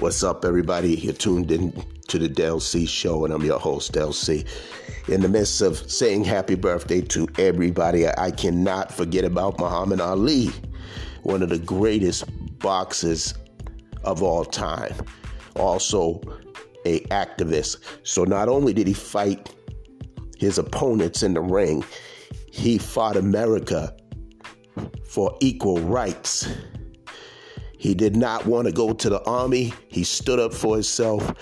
What's up, everybody? You're tuned in to the Del C Show, and I'm your host, Del C. In the midst of saying happy birthday to everybody, I cannot forget about Muhammad Ali, one of the greatest boxers of all time. Also, a activist. So not only did he fight his opponents in the ring, he fought America for equal rights. He did not want to go to the army. He stood up for himself.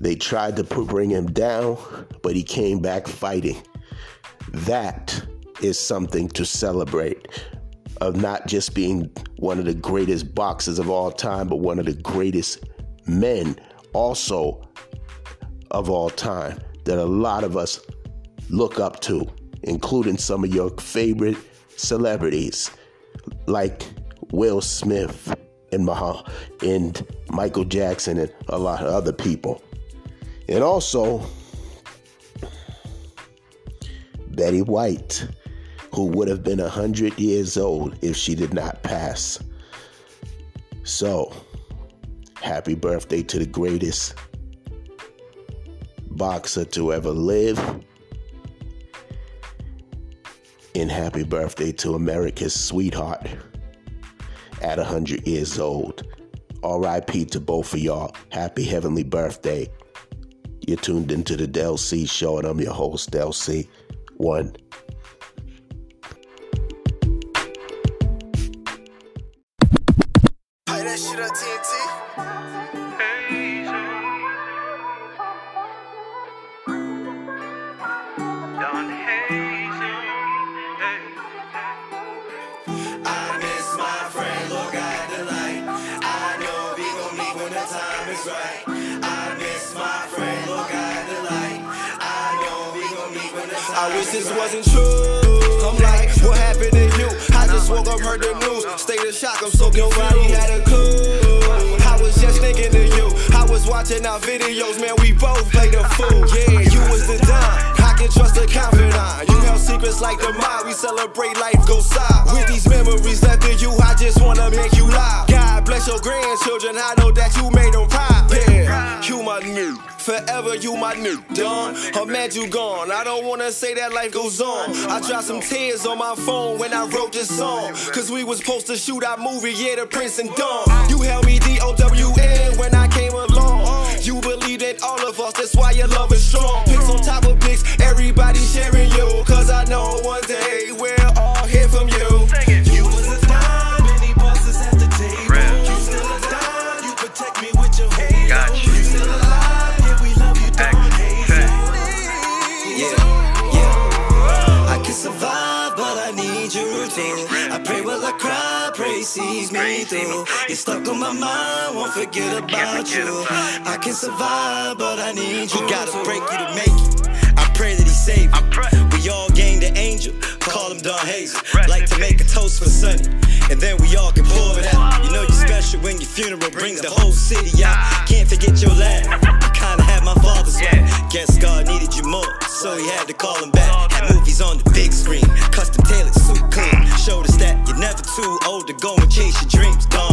They tried to put, bring him down, but he came back fighting. That is something to celebrate of not just being one of the greatest boxers of all time, but one of the greatest men also of all time that a lot of us look up to, including some of your favorite celebrities like Will Smith, and Maha and Michael Jackson and a lot of other people. And also Betty White, who would have been 100 years old if she did not pass. So, happy birthday to the greatest boxer to ever live. And happy birthday to America's sweetheart at 100 years old. RIP to both of y'all. Happy heavenly birthday. You're tuned into the Del C show, and I'm your host, Del C. One. that shit TNT. I wish this wasn't true. I'm like, what happened to you? I just woke up, heard the news. State of shock, I'm so Nobody had a clue. I was just thinking of you. I was watching our videos, man. We both played the fool. Yeah, you was the dime. I can trust a confidant. You held secrets like the mind. We celebrate life, go side. With these memories You my new dawn. I'm mad you gone. I don't wanna say that life goes on. I dropped some tears on my phone when I wrote this song. Cause we was supposed to shoot our movie, yeah, the Prince and Dawn. You held me D-O-W-N when need you too. I pray while I cry, pray sees me through. You're stuck on my mind, won't forget about you. I can survive, but I need you. Who gotta break you to make it? I pray that he save you. We all gained an angel, call him Don Hazel. Like to make a toast for Sunny, and then we all can pour it out. You know you're special when your funeral brings the whole city out. Can't forget your laugh. Kinda had my father's way. Yeah. Guess God needed you more, so he had to call him back. Had movies on the big screen, custom tailored too old to go and chase your dreams.